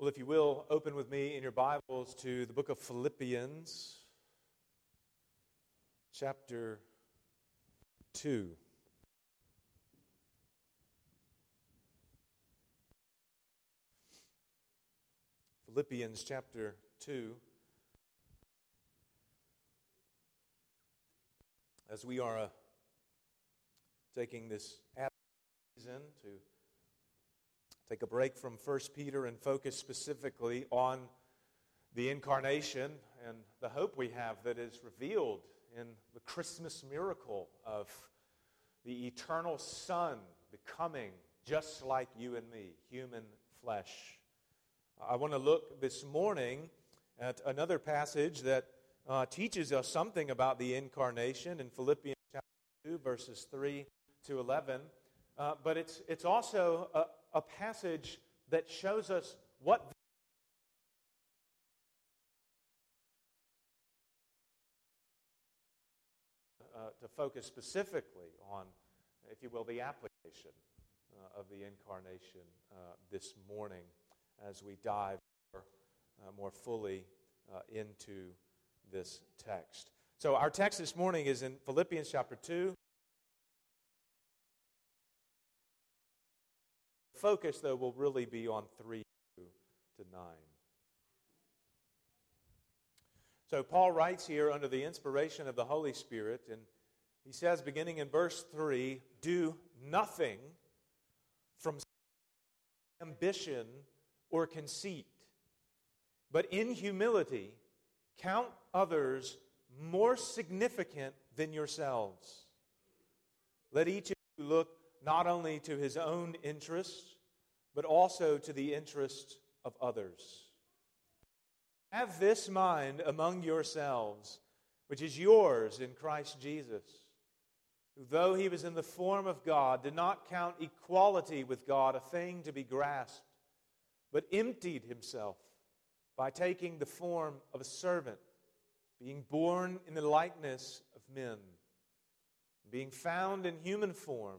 Well, if you will, open with me in your Bibles to the book of Philippians, chapter 2. Philippians chapter 2. As we are uh, taking this season to take a break from 1 Peter and focus specifically on the incarnation and the hope we have that is revealed in the Christmas miracle of the eternal Son becoming just like you and me, human flesh. I want to look this morning at another passage that uh, teaches us something about the incarnation in Philippians chapter 2, verses 3 to 11. Uh, but it's, it's also a, a passage that shows us what uh, to focus specifically on, if you will, the application uh, of the incarnation uh, this morning as we dive more, uh, more fully uh, into this text. So, our text this morning is in Philippians chapter 2, focus, though, will really be on 3 to 9. So, Paul writes here under the inspiration of the Holy Spirit, and he says, beginning in verse 3, do nothing from ambition or conceit, but in humility count others more significant than yourselves. Let each of you look not only to his own interests, but also to the interests of others. Have this mind among yourselves, which is yours in Christ Jesus, who, though he was in the form of God, did not count equality with God a thing to be grasped, but emptied himself by taking the form of a servant, being born in the likeness of men, being found in human form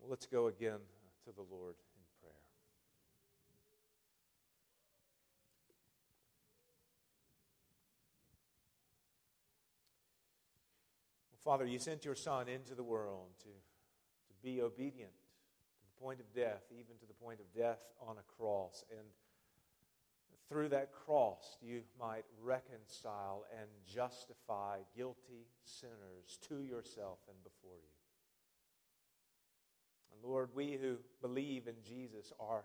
Well, let's go again to the Lord in prayer. Well, Father, you sent your Son into the world to, to be obedient to the point of death, even to the point of death on a cross. And through that cross, you might reconcile and justify guilty sinners to yourself and before you. And Lord, we who believe in Jesus are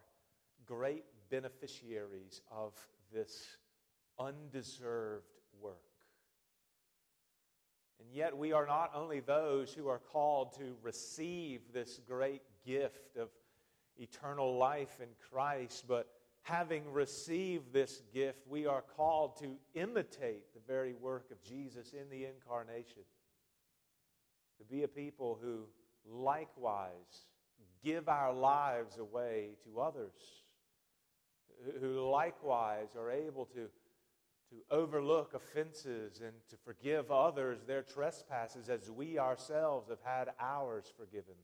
great beneficiaries of this undeserved work. And yet, we are not only those who are called to receive this great gift of eternal life in Christ, but having received this gift, we are called to imitate the very work of Jesus in the incarnation. To be a people who likewise give our lives away to others who likewise are able to, to overlook offenses and to forgive others their trespasses as we ourselves have had ours forgiven.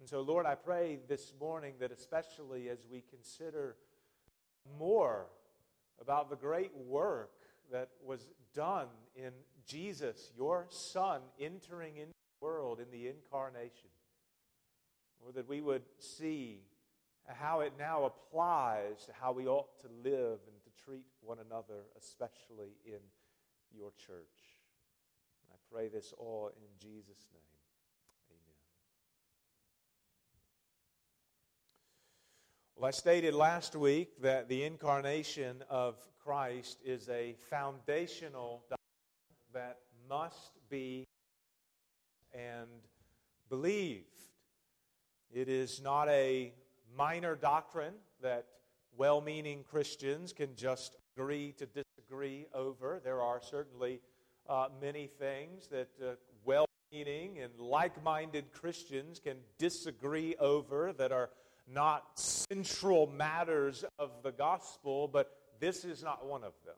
And so, Lord, I pray this morning that especially as we consider more about the great work that was done in Jesus, your Son, entering into the world in the incarnation, or that we would see how it now applies to how we ought to live and to treat one another, especially in your church. I pray this all in Jesus' name. Amen. Well, I stated last week that the incarnation of Christ is a foundational doctrine that must be and believed. It is not a minor doctrine that well meaning Christians can just agree to disagree over. There are certainly uh, many things that uh, well meaning and like minded Christians can disagree over that are not central matters of the gospel, but this is not one of them.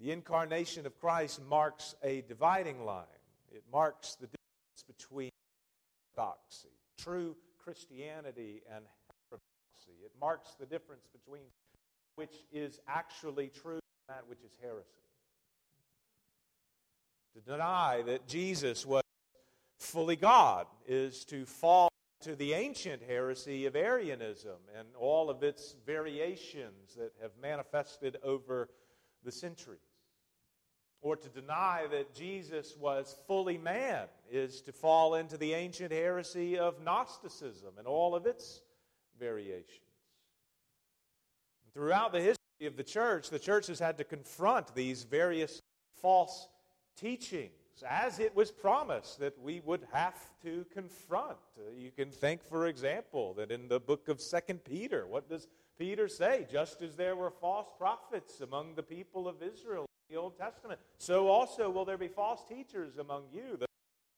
The incarnation of Christ marks a dividing line. It marks the between orthodoxy, true Christianity, and heterodoxy. It marks the difference between which is actually true and that which is heresy. To deny that Jesus was fully God is to fall to the ancient heresy of Arianism and all of its variations that have manifested over the centuries. Or to deny that Jesus was fully man is to fall into the ancient heresy of Gnosticism and all of its variations. throughout the history of the church, the church has had to confront these various false teachings as it was promised that we would have to confront. Uh, you can think, for example, that in the book of Second Peter, what does Peter say? Just as there were false prophets among the people of Israel the Old Testament, so also will there be false teachers among you. The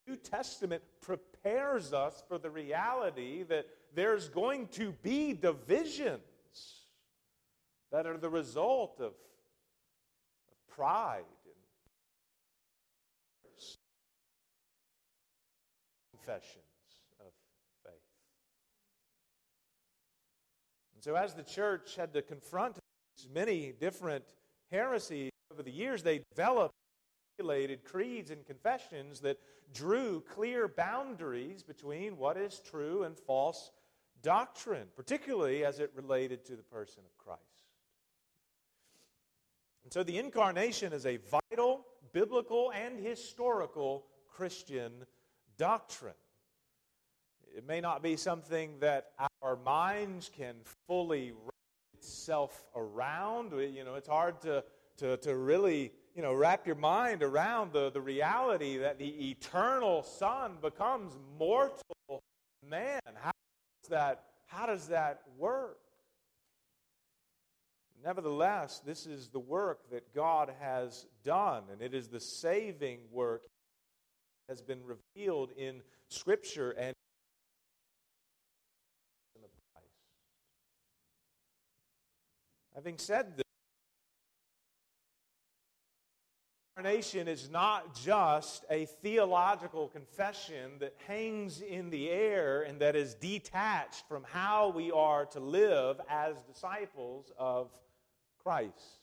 New Testament prepares us for the reality that there's going to be divisions that are the result of, of pride and confessions of faith. And so, as the church had to confront many different heresies over the years, they developed creeds and confessions that drew clear boundaries between what is true and false doctrine, particularly as it related to the person of Christ. And so the incarnation is a vital, biblical, and historical Christian doctrine. It may not be something that our minds can fully wrap itself around. You know, it's hard to, to, to really, you know, wrap your mind around the, the reality that the eternal Son becomes mortal man. How does that, how does that work? Nevertheless, this is the work that God has done, and it is the saving work that has been revealed in Scripture and of Christ. Having said this, incarnation is not just a theological confession that hangs in the air and that is detached from how we are to live as disciples of Christ.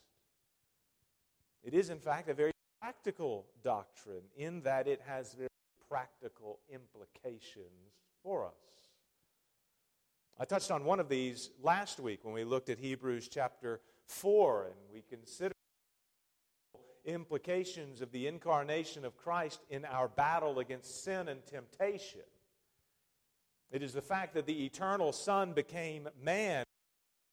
It is, in fact, a very practical doctrine in that it has very practical implications for us. I touched on one of these last week when we looked at Hebrews chapter 4 and we considered implications of the incarnation of Christ in our battle against sin and temptation. It is the fact that the eternal Son became man,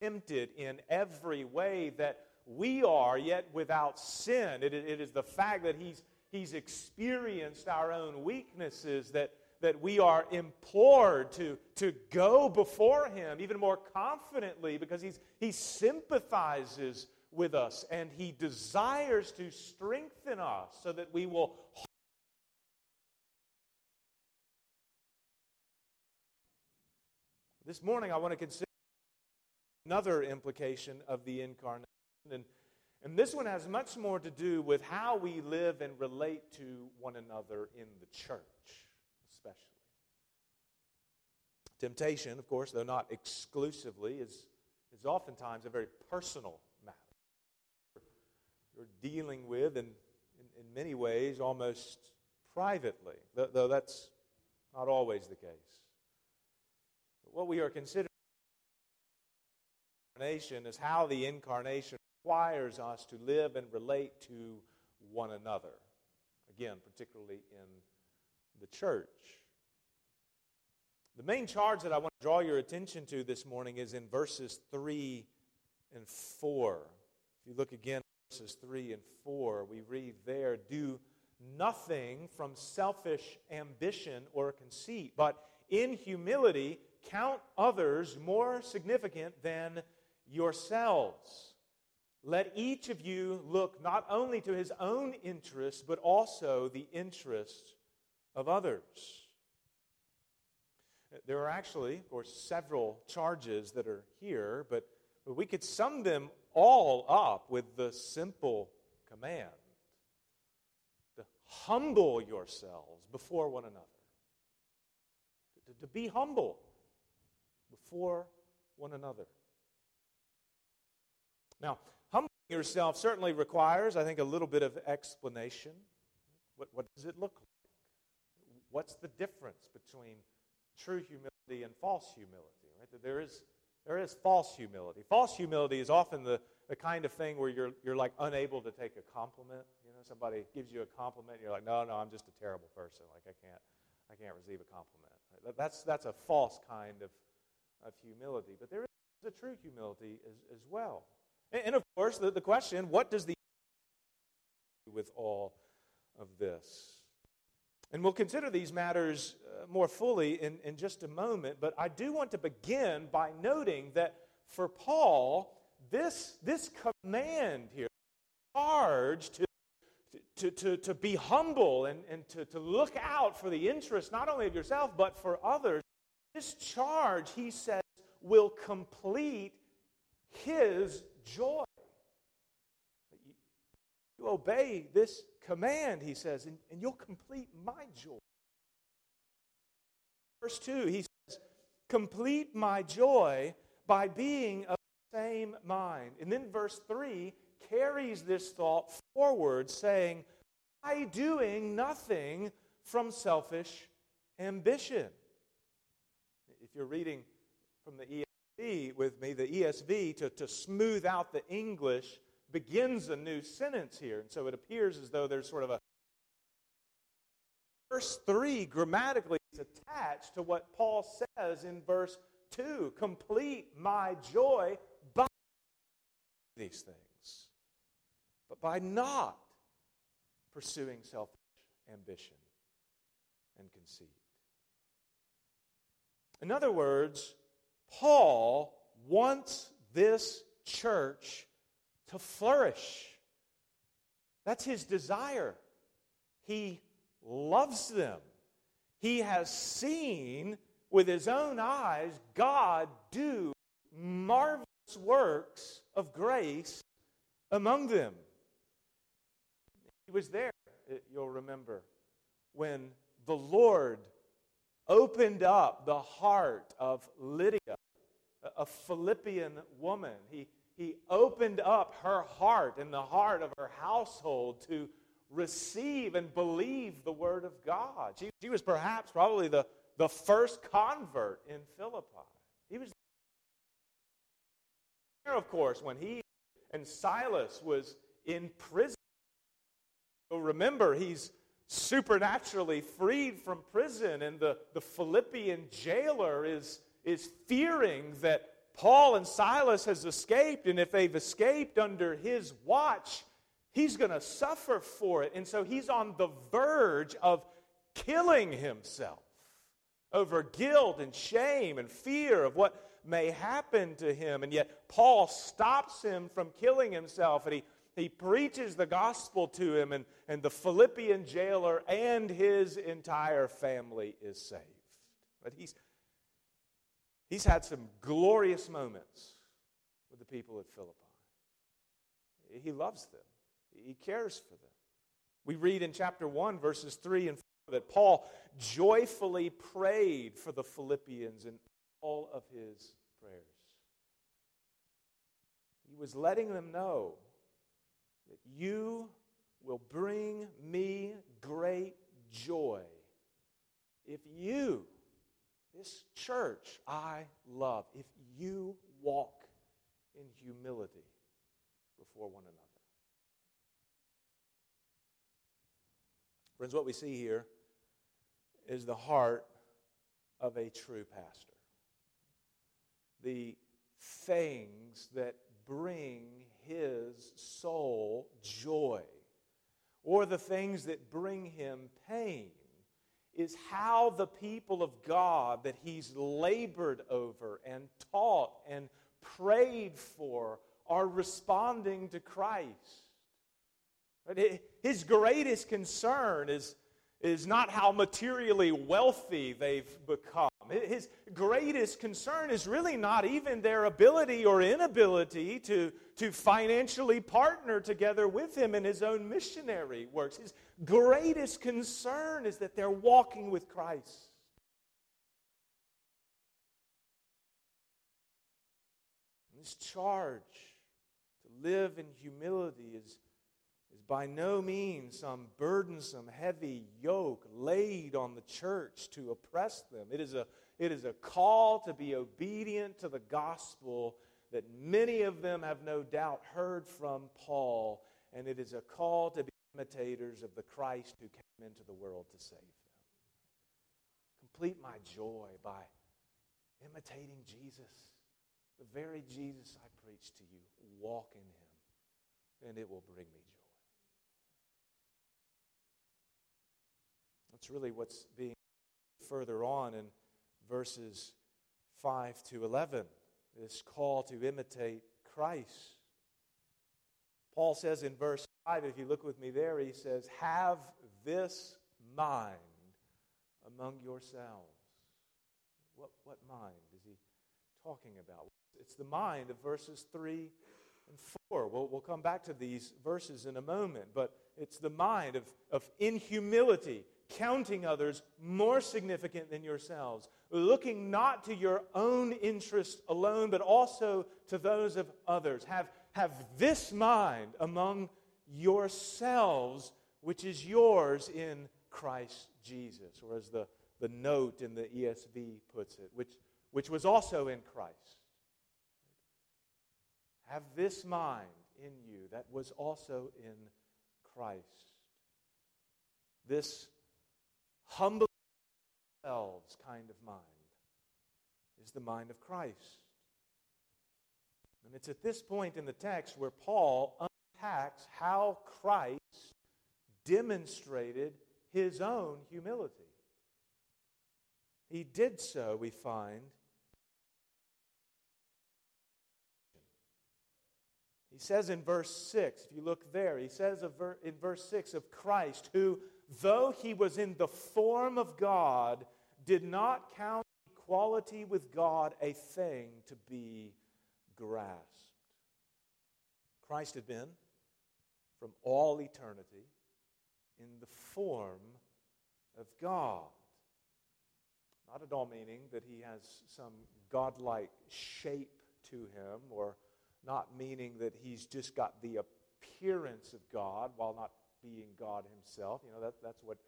tempted in every way that we are, yet without sin. It, it is the fact that he's, he's experienced our own weaknesses that, that we are implored to, to go before him even more confidently because he's, he sympathizes with us and he desires to strengthen us so that we will This morning, I want to consider another implication of the incarnation. And, and this one has much more to do with how we live and relate to one another in the church, especially. Temptation, of course, though not exclusively, is, is oftentimes a very personal. You're dealing with, in, in, in many ways, almost privately, though, that's not always the case. But what we are considering is how the incarnation requires us to live and relate to one another. Again, particularly in the church. The main charge that I want to draw your attention to this morning is in verses 3 and 4. If you look again verses 3 and 4, we read there, Do nothing from selfish ambition or conceit, but in humility count others more significant than yourselves. Let each of you look not only to his own interests, but also the interests of others. There are actually, of course, several charges that are here, but we could sum them all up with the simple command to humble yourselves before one another. To, to be humble before one another. Now, humbling yourself certainly requires, I think, a little bit of explanation. What, what does it look like? What's the difference between true humility and false humility? Right? There is there is false humility. False humility is often the, the kind of thing where you're, you're like unable to take a compliment. You know, somebody gives you a compliment, and you're like, no, no, I'm just a terrible person. Like I can't, I can't receive a compliment. That's, that's a false kind of, of humility. But there is a true humility as, as well. And, and of course, the, the question, what does the with all of this? And we'll consider these matters uh, more fully in, in just a moment, but I do want to begin by noting that for Paul, this, this command here, charge to, to, to, to be humble and, and to, to look out for the interests not only of yourself, but for others, this charge, he says, will complete his joy. You obey this command, he says, and, and you'll complete my joy. Verse 2, he says, Complete my joy by being of the same mind. And then verse 3 carries this thought forward, saying, By doing nothing from selfish ambition. If you're reading from the ESV with me, the ESV, to, to smooth out the English, begins a new sentence here. And so it appears as though there's sort of a. Verse 3 grammatically is attached to what Paul says in verse 2 complete my joy by these things, but by not pursuing selfish ambition and conceit. In other words, Paul wants this church to flourish. That's his desire. He loves them. He has seen with his own eyes God do marvelous works of grace among them. He was there, uh, you'll remember, when the Lord opened up the heart of Lydia, a Philippian woman. He, he opened up her heart and the heart of her household to receive and believe the Word of God. She, she was perhaps probably the, the first convert in Philippi. He was there, of course, when he and Silas was in prison. So remember, he's supernaturally freed from prison, and the, the Philippian jailer is, is fearing that Paul and Silas has escaped, and if they've escaped under his watch, he's going to suffer for it. And so he's on the verge of killing himself over guilt and shame and fear of what may happen to him. And yet, Paul stops him from killing himself, and he, he preaches the gospel to him, and, and the Philippian jailer and his entire family is saved. But he's He's had some glorious moments with the people at Philippi. He loves them, he cares for them. We read in chapter 1, verses 3 and 4, that Paul joyfully prayed for the Philippians in all of his prayers. He was letting them know that you will bring me great joy if you this church I love if you walk in humility before one another. Friends, what we see here is the heart of a true pastor. The things that bring his soul joy or the things that bring him pain is how the people of God that he's labored over and taught and prayed for are responding to Christ. His greatest concern is, is not how materially wealthy they've become. His greatest concern is really not even their ability or inability to, to financially partner together with him in his own missionary works. His greatest concern is that they're walking with Christ. This charge to live in humility is by no means some burdensome, heavy yoke laid on the church to oppress them. It is a, it is a call to be obedient to the gospel that many of them have no doubt heard from Paul, and it is a call to be imitators of the Christ who came into the world to save them. Complete my joy by imitating Jesus, the very Jesus I preach to you. Walk in him, and it will bring me joy. That's really what's being further on in verses 5 to 11. This call to imitate Christ. Paul says in verse 5, if you look with me there, he says, Have this mind among yourselves. What, what mind is he talking about? It's the mind of verses 3 and 4. We'll, we'll come back to these verses in a moment, but it's the mind of, of in humility counting others more significant than yourselves, looking not to your own interest alone, but also to those of others. Have, have this mind among yourselves, which is yours in Christ Jesus, or as the, the note in the ESV puts it, which, which was also in Christ. Have this mind in you that was also in Christ. This humble themselves kind of mind is the mind of Christ. And it's at this point in the text where Paul unpacks how Christ demonstrated his own humility. He did so, we find. He says in verse 6, if you look there, he says in verse 6 of Christ, who though he was in the form of God, did not count equality with God a thing to be grasped. Christ had been, from all eternity, in the form of God. Not at all meaning that he has some godlike shape to him, or not meaning that he's just got the appearance of God while not being God Himself. You know, that, that's what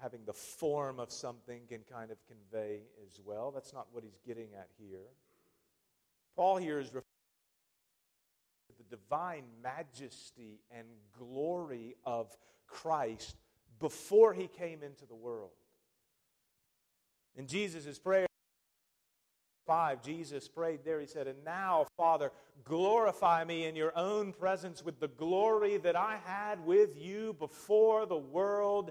having the form of something can kind of convey as well. That's not what he's getting at here. Paul here is referring to the divine majesty and glory of Christ before he came into the world. In Jesus' prayer, 5, Jesus prayed there. He said, And now, Father, glorify me in your own presence with the glory that I had with you before the world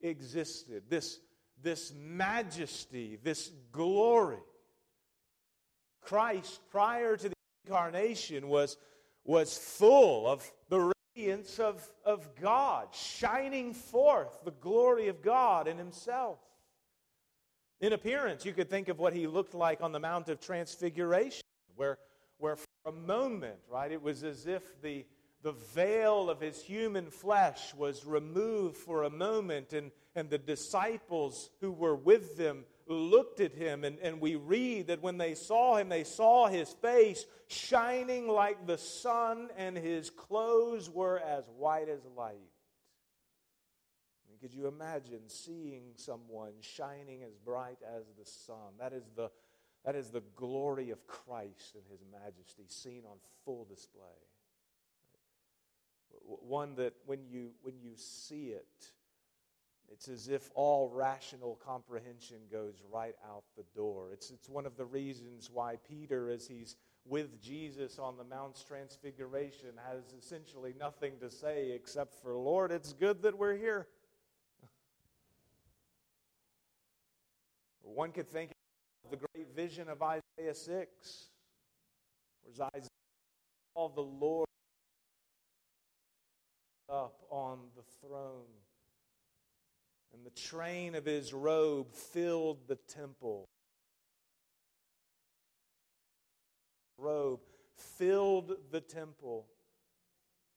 existed. This, this majesty, this glory. Christ, prior to the incarnation, was, was full of the radiance of, of God, shining forth the glory of God in Himself. In appearance, you could think of what he looked like on the Mount of Transfiguration, where, where for a moment, right, it was as if the, the veil of his human flesh was removed for a moment, and, and the disciples who were with them looked at him. And, and we read that when they saw him, they saw his face shining like the sun, and his clothes were as white as light. Could you imagine seeing someone shining as bright as the sun? That is the, that is the glory of Christ and his majesty seen on full display. One that when you, when you see it, it's as if all rational comprehension goes right out the door. It's, it's one of the reasons why Peter, as he's with Jesus on the Mount's Transfiguration has essentially nothing to say except for, Lord, it's good that we're here. Or one could think of the great vision of Isaiah 6, where Isaiah saw the Lord up on the throne. And the train of his robe filled the temple. Robe filled the temple.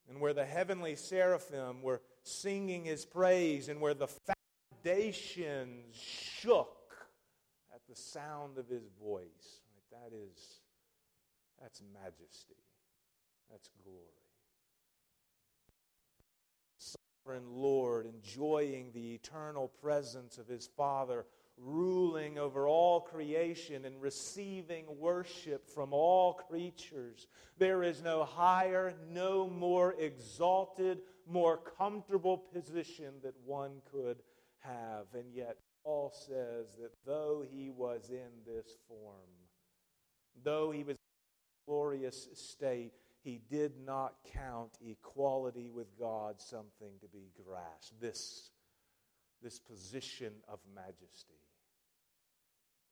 And where the heavenly seraphim were singing his praise, and where the foundations shook the sound of his voice. That is, that's majesty. That's glory sovereign Lord, enjoying the eternal presence of his Father, ruling over all creation and receiving worship from all creatures. There is no higher, no more exalted, more comfortable position that one could have. And yet, Paul says that though he was in this form, though he was in a glorious state, he did not count equality with God something to be grasped. This, this position of majesty.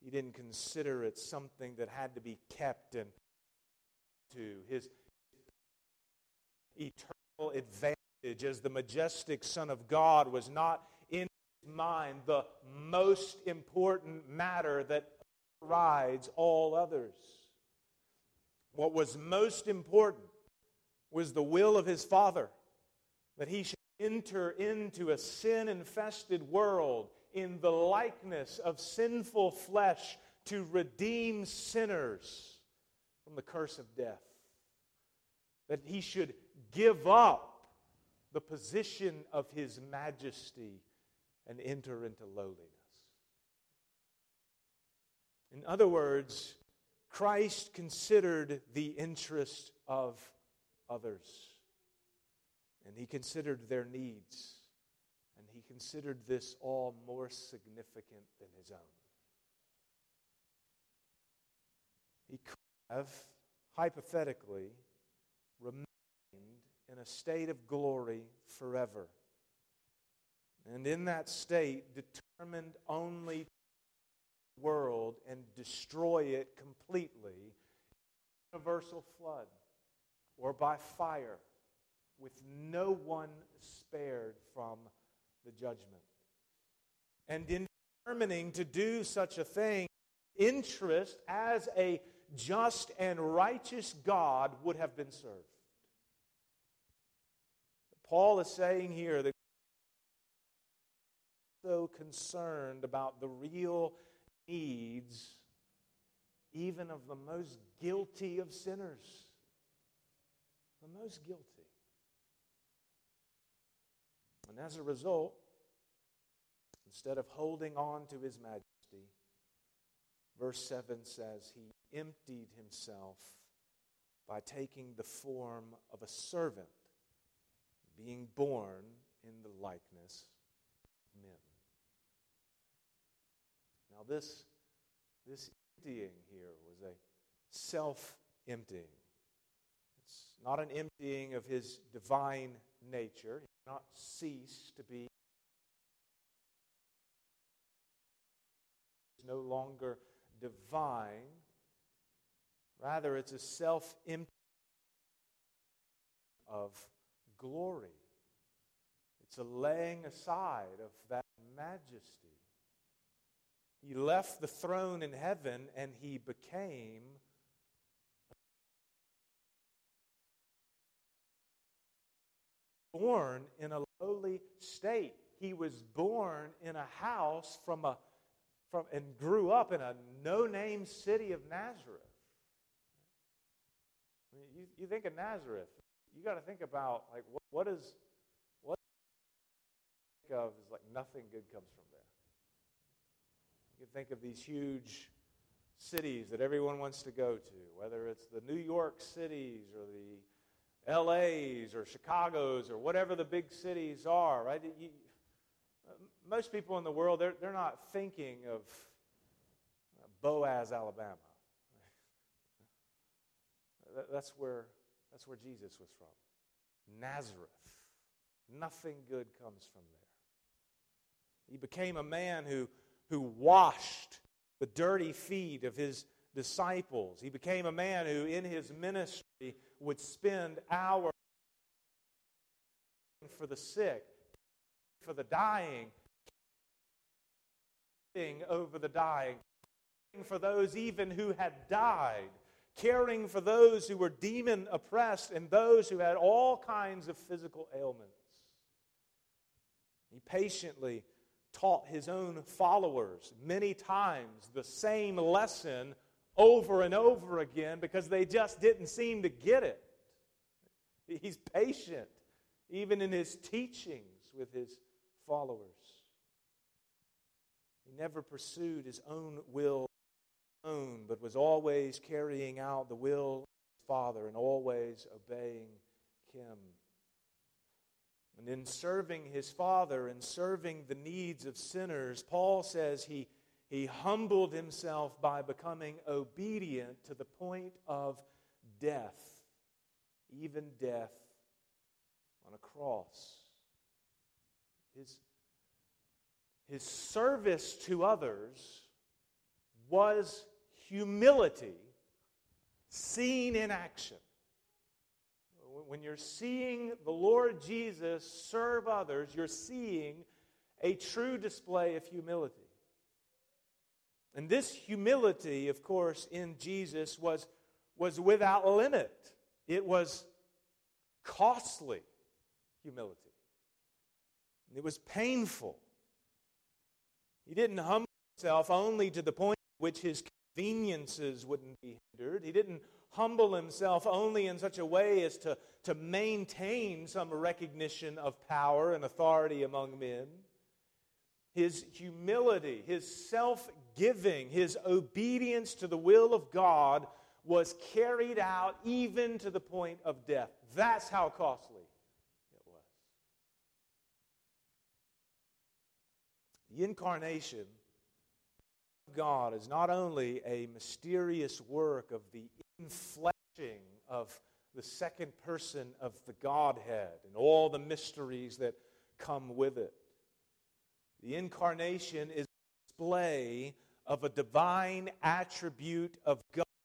He didn't consider it something that had to be kept and to his eternal advantage as the majestic Son of God was not mind the most important matter that overrides all others. What was most important was the will of his Father that he should enter into a sin infested world in the likeness of sinful flesh to redeem sinners from the curse of death. That he should give up the position of his majesty and enter into lowliness. In other words, Christ considered the interest of others. And he considered their needs. And he considered this all more significant than his own. He could have, hypothetically, remained in a state of glory forever. And in that state, determined only to the world and destroy it completely universal flood or by fire with no one spared from the judgment. And in determining to do such a thing interest as a just and righteous god would have been served. Paul is saying here that so concerned about the real needs even of the most guilty of sinners. The most guilty. And as a result, instead of holding on to his majesty, verse 7 says, He emptied himself by taking the form of a servant, being born in the likeness of men. Now, this, this emptying here was a self emptying. It's not an emptying of his divine nature. He cannot cease to be. He's no longer divine. Rather, it's a self emptying of glory. It's a laying aside of that majesty. He left the throne in heaven and he became born in a lowly state. He was born in a house from a from and grew up in a no-name city of Nazareth. I mean, you, you think of Nazareth, you got to think about like what, what is what of is like nothing good comes from you can think of these huge cities that everyone wants to go to, whether it's the New York cities or the LAs or Chicago's or whatever the big cities are, right? You, uh, most people in the world, they're, they're not thinking of uh, Boaz, Alabama. That's where, that's where Jesus was from. Nazareth. Nothing good comes from there. He became a man who, who washed the dirty feet of his disciples. He became a man who, in his ministry, would spend hours for the sick, for the dying, over the dying, for those even who had died, caring for those who were demon oppressed and those who had all kinds of physical ailments. He patiently taught his own followers many times the same lesson over and over again because they just didn't seem to get it. He's patient, even in his teachings with his followers. He never pursued his own will alone, but was always carrying out the will of his Father and always obeying him. And in serving his Father and serving the needs of sinners, Paul says he, he humbled himself by becoming obedient to the point of death, even death on a cross. His, his service to others was humility seen in action when you're seeing the Lord Jesus serve others, you're seeing a true display of humility. And this humility, of course, in Jesus was, was without limit. It was costly humility. It was painful. He didn't humble himself only to the point at which his conveniences wouldn't be hindered. He didn't humble himself only in such a way as to, to maintain some recognition of power and authority among men. His humility, his self giving, his obedience to the will of God was carried out even to the point of death. That's how costly it was. The incarnation God is not only a mysterious work of the infleshing of the second person of the Godhead and all the mysteries that come with it. The incarnation is a display of a divine attribute of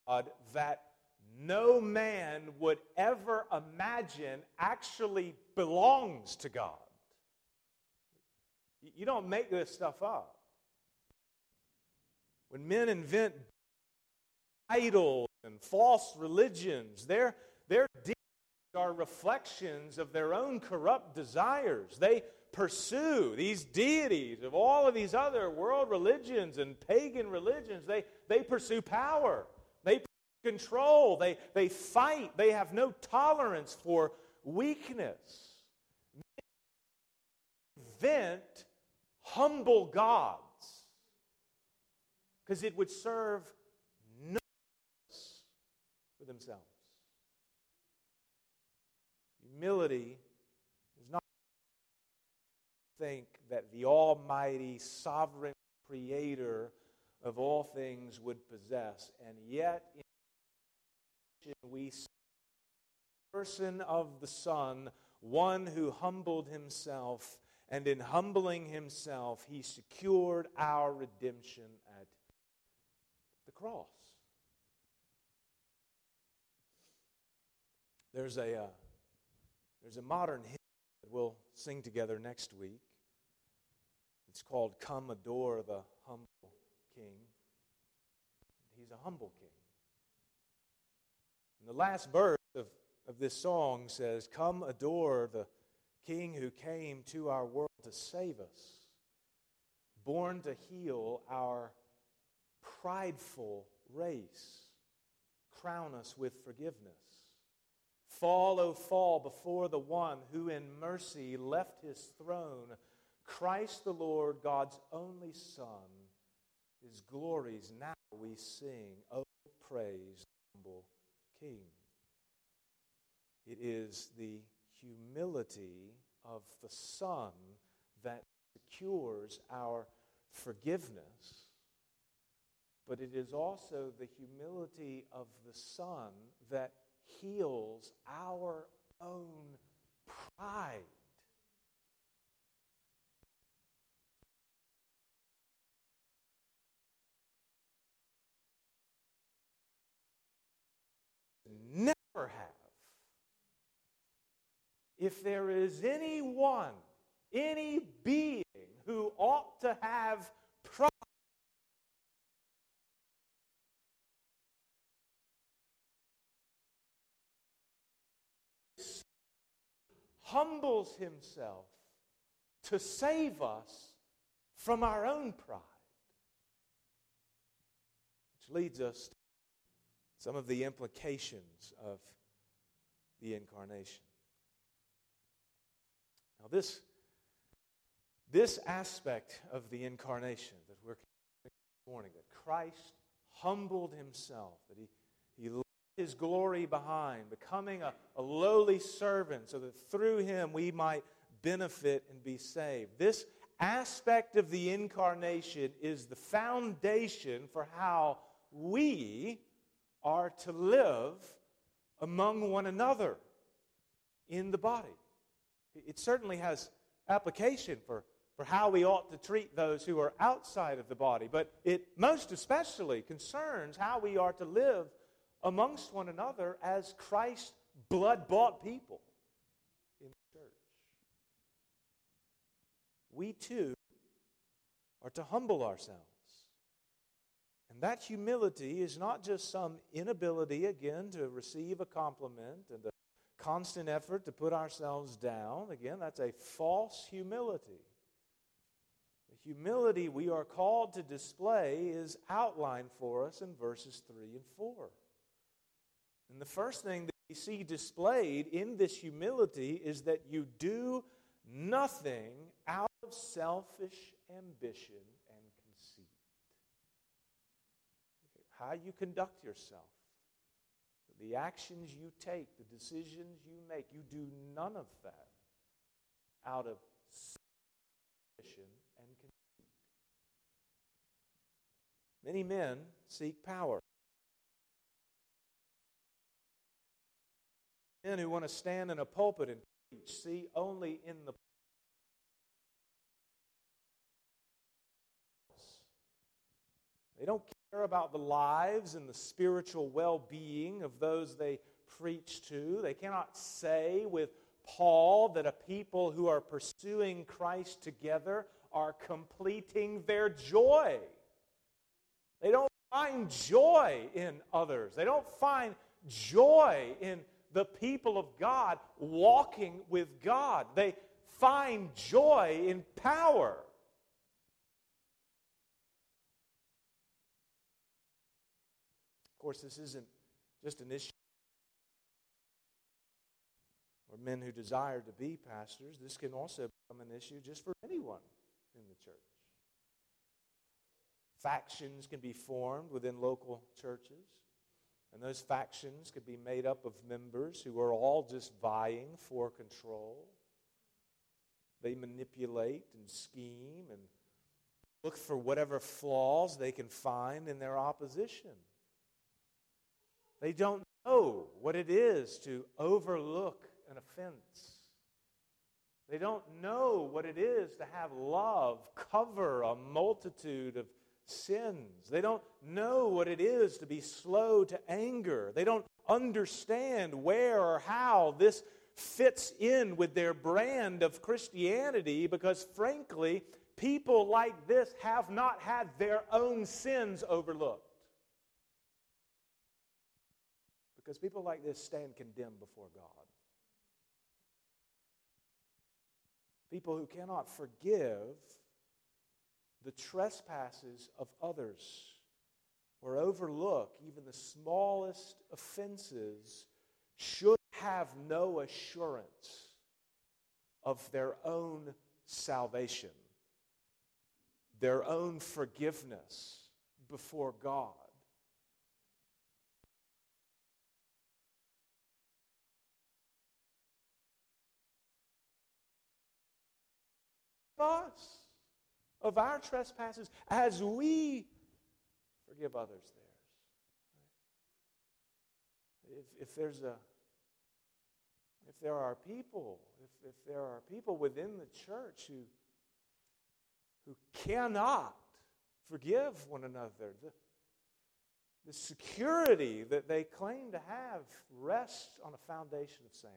God that no man would ever imagine actually belongs to God. You don't make this stuff up. When men invent idols and false religions. Their, their deeds are reflections of their own corrupt desires. They pursue these deities of all of these other world religions and pagan religions. They, they pursue power, they pursue control, they, they fight, they have no tolerance for weakness. Invent humble gods because it would serve no purpose for themselves. Humility is not think that the almighty sovereign creator of all things would possess and yet in we see the person of the son one who humbled himself and in humbling himself he secured our redemption cross There's a, uh, there's a modern hymn that we'll sing together next week. It's called Come Adore the Humble King. He's a humble king. And the last verse of, of this song says, Come adore the King who came to our world to save us, born to heal our prideful race, crown us with forgiveness. Fall, O fall, before the one who in mercy left his throne, Christ the Lord, God's only Son. His glories now we sing. Oh, praise humble King. It is the humility of the Son that secures our forgiveness, but it is also the humility of the Son that heals our own pride. Never have. If there is anyone, any being who ought to have pride, humbles himself to save us from our own pride. Which leads us to some of the implications of the incarnation. Now, this, this aspect of the incarnation that we're this morning, that Christ humbled himself, that he, he his glory behind, becoming a, a lowly servant, so that through him we might benefit and be saved. This aspect of the incarnation is the foundation for how we are to live among one another in the body. It certainly has application for, for how we ought to treat those who are outside of the body, but it most especially concerns how we are to live amongst one another as Christ's blood bought people in the church. We too are to humble ourselves and that humility is not just some inability, again, to receive a compliment and a constant effort to put ourselves down. Again, that's a false humility. The humility we are called to display is outlined for us in verses 3 and 4. And the first thing that we see displayed in this humility is that you do nothing out of selfish ambition and conceit. how you conduct yourself, the actions you take, the decisions you make. You do none of that out of ambition and conceit. Many men seek power. Men who want to stand in a pulpit and preach see only in the They don't care about the lives and the spiritual well being of those they preach to. They cannot say with Paul that a people who are pursuing Christ together are completing their joy. They don't find joy in others, they don't find joy in the people of God walking with God. They find joy in power. Of course, this isn't just an issue for men who desire to be pastors. This can also become an issue just for anyone in the church. Factions can be formed within local churches, and those factions could be made up of members who are all just vying for control. They manipulate and scheme and look for whatever flaws they can find in their opposition. They don't know what it is to overlook an offense. They don't know what it is to have love cover a multitude of sins. They don't know what it is to be slow to anger. They don't understand where or how this fits in with their brand of Christianity because, frankly, people like this have not had their own sins overlooked. Because people like this stand condemned before God. People who cannot forgive the trespasses of others or overlook even the smallest offenses should have no assurance of their own salvation, their own forgiveness before God. us of our trespasses as we forgive others theirs. if, if there's a if there are people, if, if there are people within the church who, who cannot forgive one another, the, the security that they claim to have rests on a foundation of sand.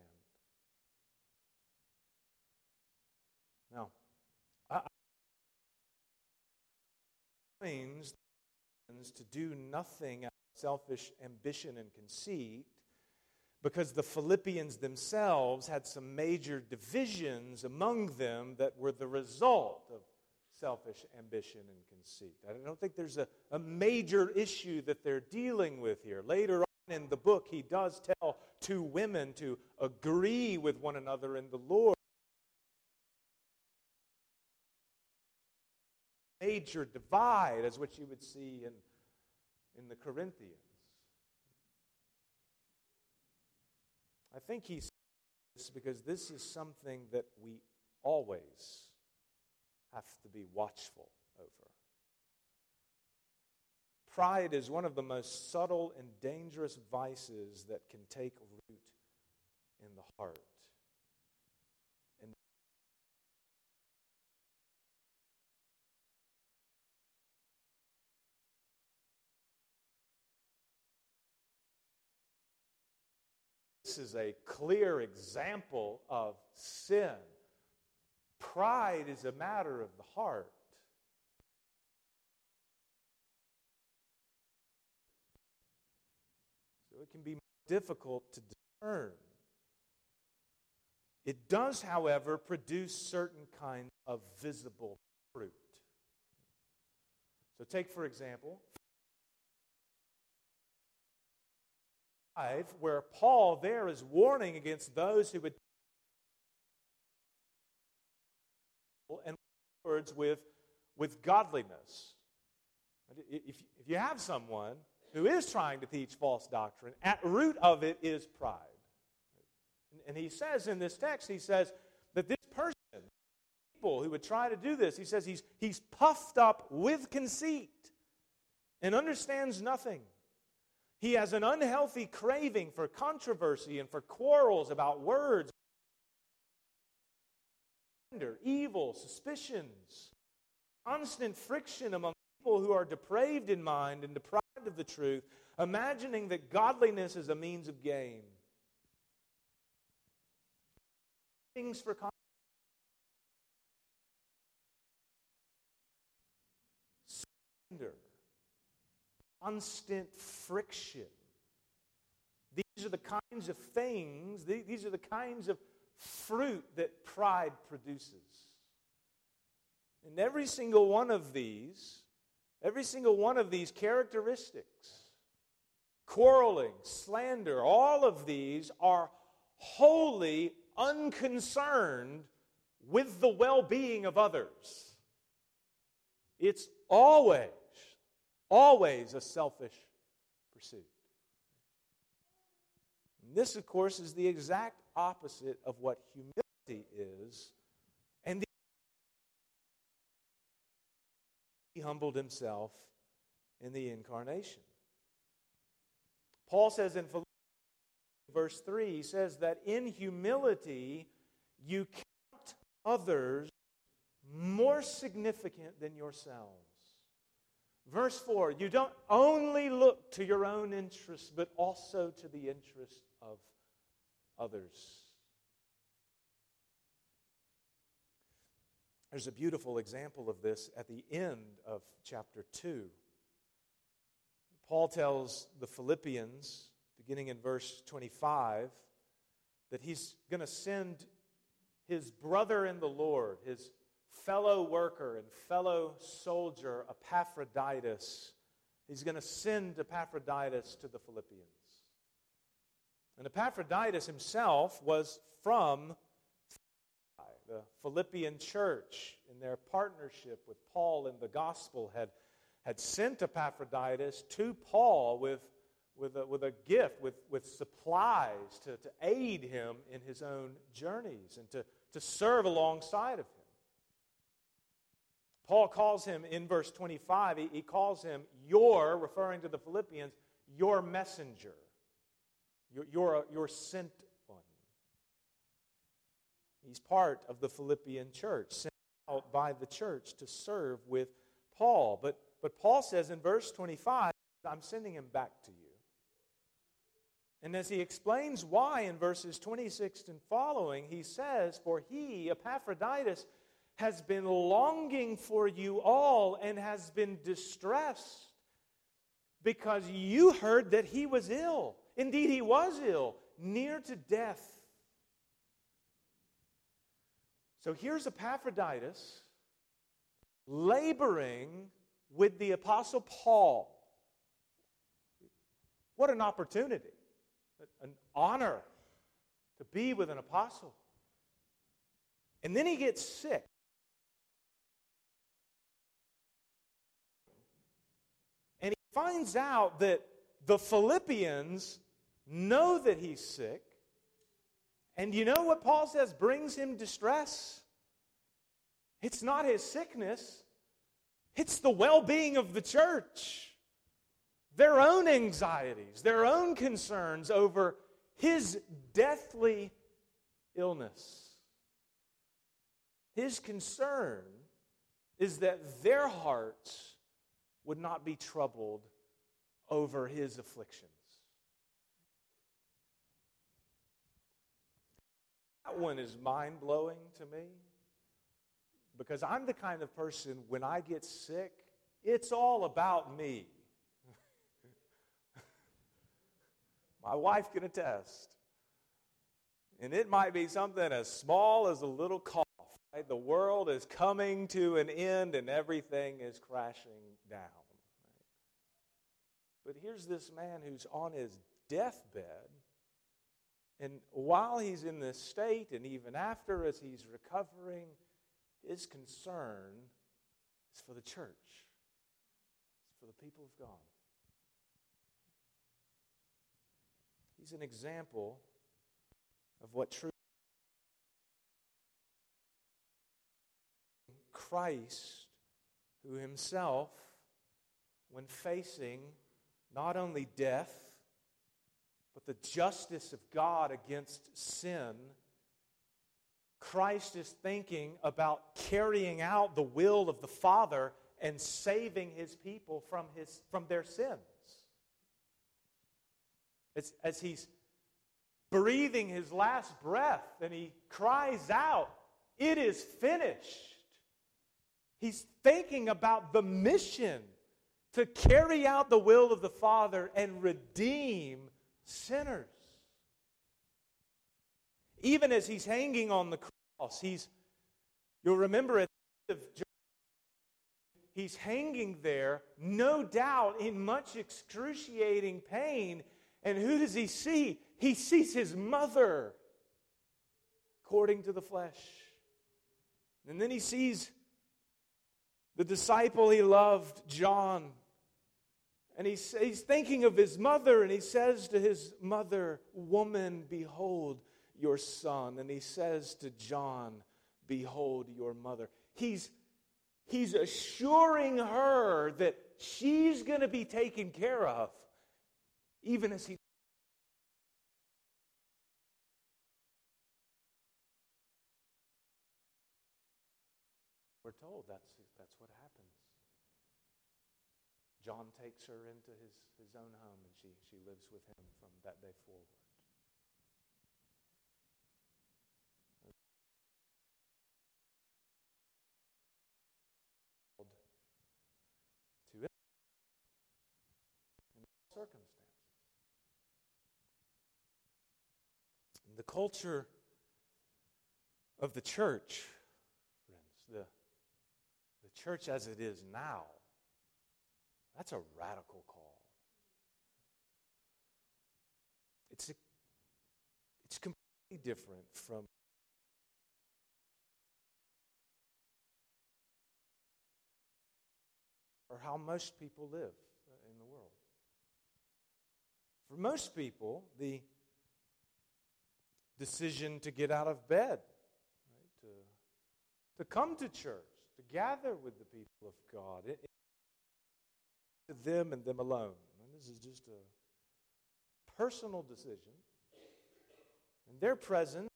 Now, I, to do nothing out of selfish ambition and conceit because the Philippians themselves had some major divisions among them that were the result of selfish ambition and conceit. I don't think there's a, a major issue that they're dealing with here. Later on in the book, he does tell two women to agree with one another in the Lord. Major divide, as what you would see in, in the Corinthians. I think he says this because this is something that we always have to be watchful over. Pride is one of the most subtle and dangerous vices that can take root in the heart. This is a clear example of sin. Pride is a matter of the heart. So it can be difficult to discern. It does, however, produce certain kinds of visible fruit. So, take for example 5, where Paul there is warning against those who would and words with, with godliness. If, if you have someone who is trying to teach false doctrine, at root of it is pride. And, and he says in this text, he says that this person, people who would try to do this, he says he's, he's puffed up with conceit and understands nothing. He has an unhealthy craving for controversy and for quarrels about words, evil, suspicions, constant friction among people who are depraved in mind and deprived of the truth, imagining that godliness is a means of gain. Things for slander constant friction. These are the kinds of things, these are the kinds of fruit that pride produces. And every single one of these, every single one of these characteristics, quarreling, slander, all of these are wholly unconcerned with the well being of others. It's always Always a selfish pursuit. And this, of course, is the exact opposite of what humility is. And the he humbled himself in the incarnation. Paul says in Philippians verse 3, he says that in humility you count others more significant than yourselves. Verse 4 you don't only look to your own interests, but also to the interests of others. There's a beautiful example of this at the end of chapter 2. Paul tells the Philippians, beginning in verse 25, that he's going to send his brother in the Lord, his fellow worker and fellow soldier Epaphroditus. He's going to send Epaphroditus to the Philippians. And Epaphroditus himself was from the Philippian church in their partnership with Paul in the gospel had, had sent Epaphroditus to Paul with, with, a, with a gift, with, with supplies to, to aid him in his own journeys and to, to serve alongside of him. Paul calls him in verse 25, he, he calls him your, referring to the Philippians, your messenger. You're, you're, uh, you're sent one. He's part of the Philippian church, sent out by the church to serve with Paul. But, but Paul says in verse 25, I'm sending him back to you. And as he explains why in verses 26 and following, he says, For he, Epaphroditus, has been longing for you all and has been distressed because you heard that he was ill. Indeed, he was ill, near to death. So here's Epaphroditus laboring with the Apostle Paul. What an opportunity, an honor to be with an apostle. And then he gets sick. And he finds out that the Philippians know that he's sick. And you know what Paul says brings him distress? It's not his sickness, it's the well being of the church. Their own anxieties, their own concerns over his deathly illness. His concern is that their hearts would not be troubled over his afflictions. That one is mind blowing to me because I'm the kind of person, when I get sick, it's all about me. My wife can attest. And it might be something as small as a little cough. The world is coming to an end and everything is crashing down. But here's this man who's on his deathbed. And while he's in this state, and even after as he's recovering, his concern is for the church, it's for the people of God. He's an example of what true Christ, who himself, when facing not only death, but the justice of God against sin, Christ is thinking about carrying out the will of the Father and saving his people from, his, from their sins. It's, as he's breathing his last breath and he cries out, It is finished. He's thinking about the mission to carry out the will of the Father and redeem sinners. Even as he's hanging on the cross, he's, you'll remember at the end of he's hanging there, no doubt in much excruciating pain. And who does he see? He sees his mother, according to the flesh. And then he sees the disciple he loved, John. And he's, he's thinking of his mother, and he says to his mother, Woman, behold your son. And he says to John, Behold your mother. He's, he's assuring her that she's going to be taken care of, even as he that's, that's what happens. John takes her into his, his own home and she, she lives with him from that day forward. To in circumstances. In the culture of the church, church as it is now, that's a radical call. It's, a, it's completely different from or how most people live in the world. For most people, the decision to get out of bed, right, to, to come to church, gather with the people of God. It, it, to them and them alone. And this is just a personal decision, and their presence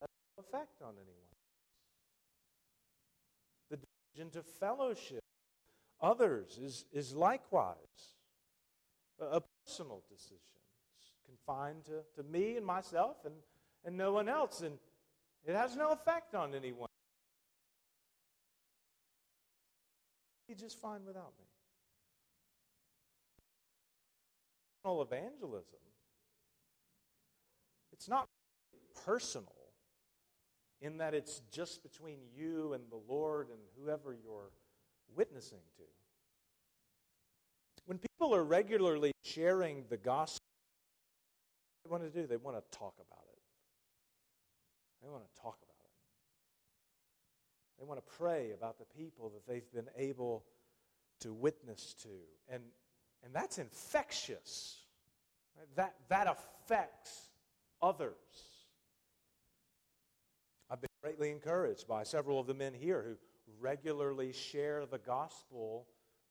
has no effect on anyone. The decision to fellowship others is, is likewise a, a personal decision. It's confined to, to me and myself and, and no one else, and it has no effect on anyone. He's just fine without me. Personal evangelism. It's not personal in that it's just between you and the Lord and whoever you're witnessing to. When people are regularly sharing the gospel, they want to do? They want to talk about it. They want to talk about it. They want to pray about the people that they've been able to witness to. And, and that's infectious. Right? That, that affects others. I've been greatly encouraged by several of the men here who regularly share the gospel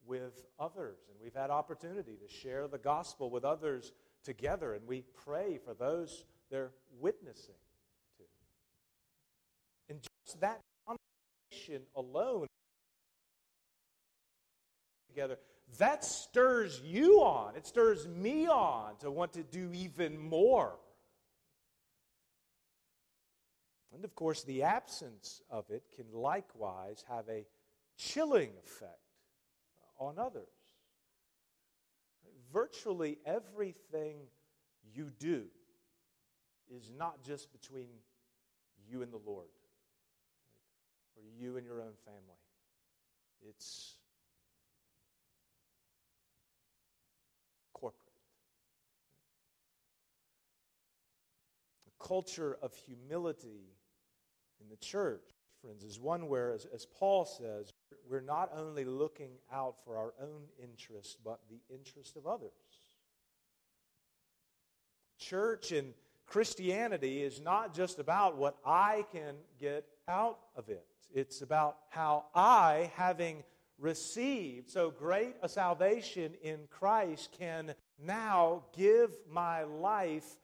with others. And we've had opportunity to share the gospel with others together, and we pray for those they're witnessing that conversation alone together, that stirs you on. It stirs me on to want to do even more. And of course, the absence of it can likewise have a chilling effect on others. Virtually everything you do is not just between you and the Lord? Or you and your own family. It's corporate. A culture of humility in the church, friends, is one where, as, as Paul says, we're not only looking out for our own interest, but the interest of others. Church and Christianity is not just about what I can get out of it. It's about how I, having received so great a salvation in Christ, can now give my life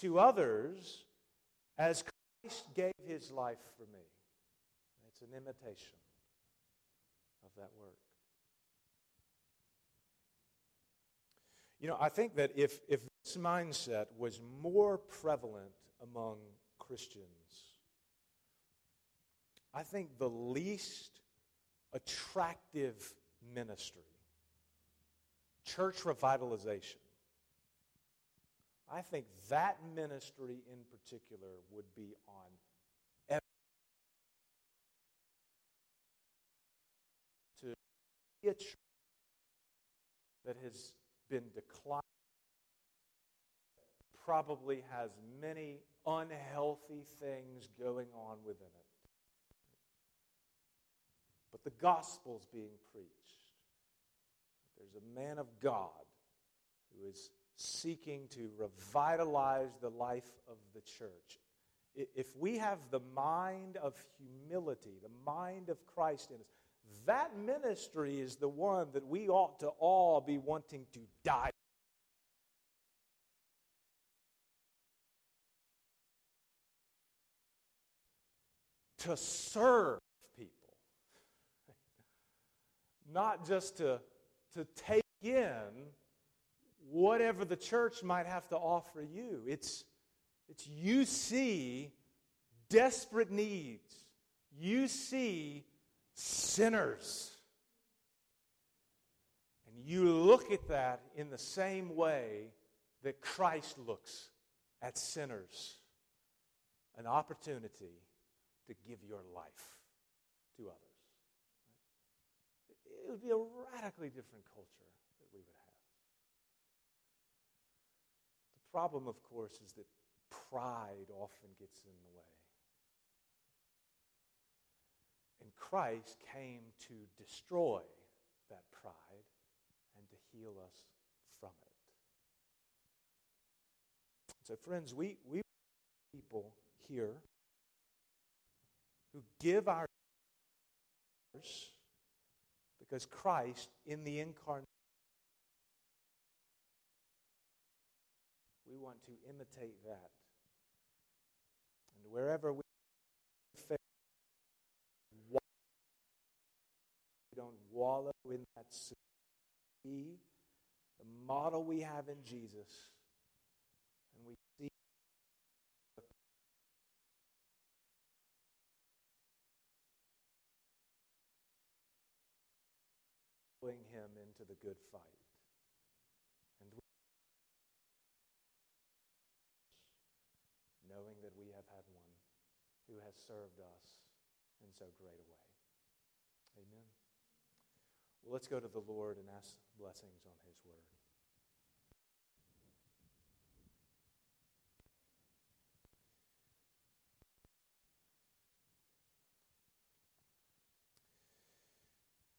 to others as Christ gave his life for me. It's an imitation of that work. You know, I think that if, if this mindset was more prevalent among Christians, I think the least attractive ministry, church revitalization, I think that ministry in particular would be on to be a church that has been declining, probably has many unhealthy things going on within it. But the gospel's being preached. There's a man of God who is seeking to revitalize the life of the church. If we have the mind of humility, the mind of Christ in us, that ministry is the one that we ought to all be wanting to die. To serve people, not just to, to take in whatever the church might have to offer you. It's, it's you see desperate needs, you see sinners. And you look at that in the same way that Christ looks at sinners an opportunity to give your life to others. It would be a radically different culture that we would have. The problem, of course, is that pride often gets in the way. And Christ came to destroy that pride and to heal us from it. So, friends, we, we people here who give our because Christ in the incarnation we want to imitate that. And wherever we don't wallow in that sin. The model we have in Jesus, and we see him into the good fight. And knowing that we have had one who has served us in so great a way. Amen. Well, let's go to the Lord and ask blessings on his word.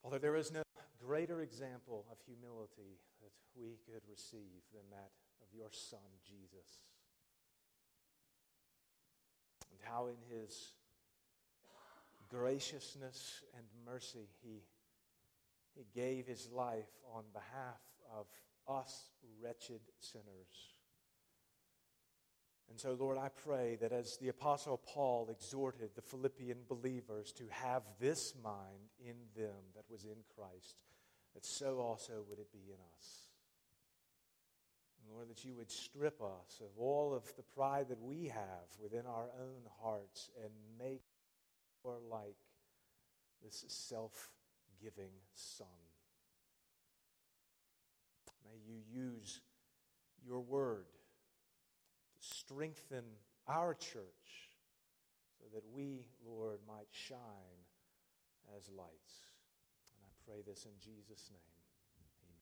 Father, there is no greater example of humility that we could receive than that of your Son, Jesus and how in his graciousness and mercy he, he gave his life on behalf of us wretched sinners. And so, Lord, I pray that as the Apostle Paul exhorted the Philippian believers to have this mind in them that was in Christ, that so also would it be in us. Lord, that you would strip us of all of the pride that we have within our own hearts and make more like this self giving Son. May you use your word strengthen our church so that we, Lord, might shine as lights. And I pray this in Jesus' name.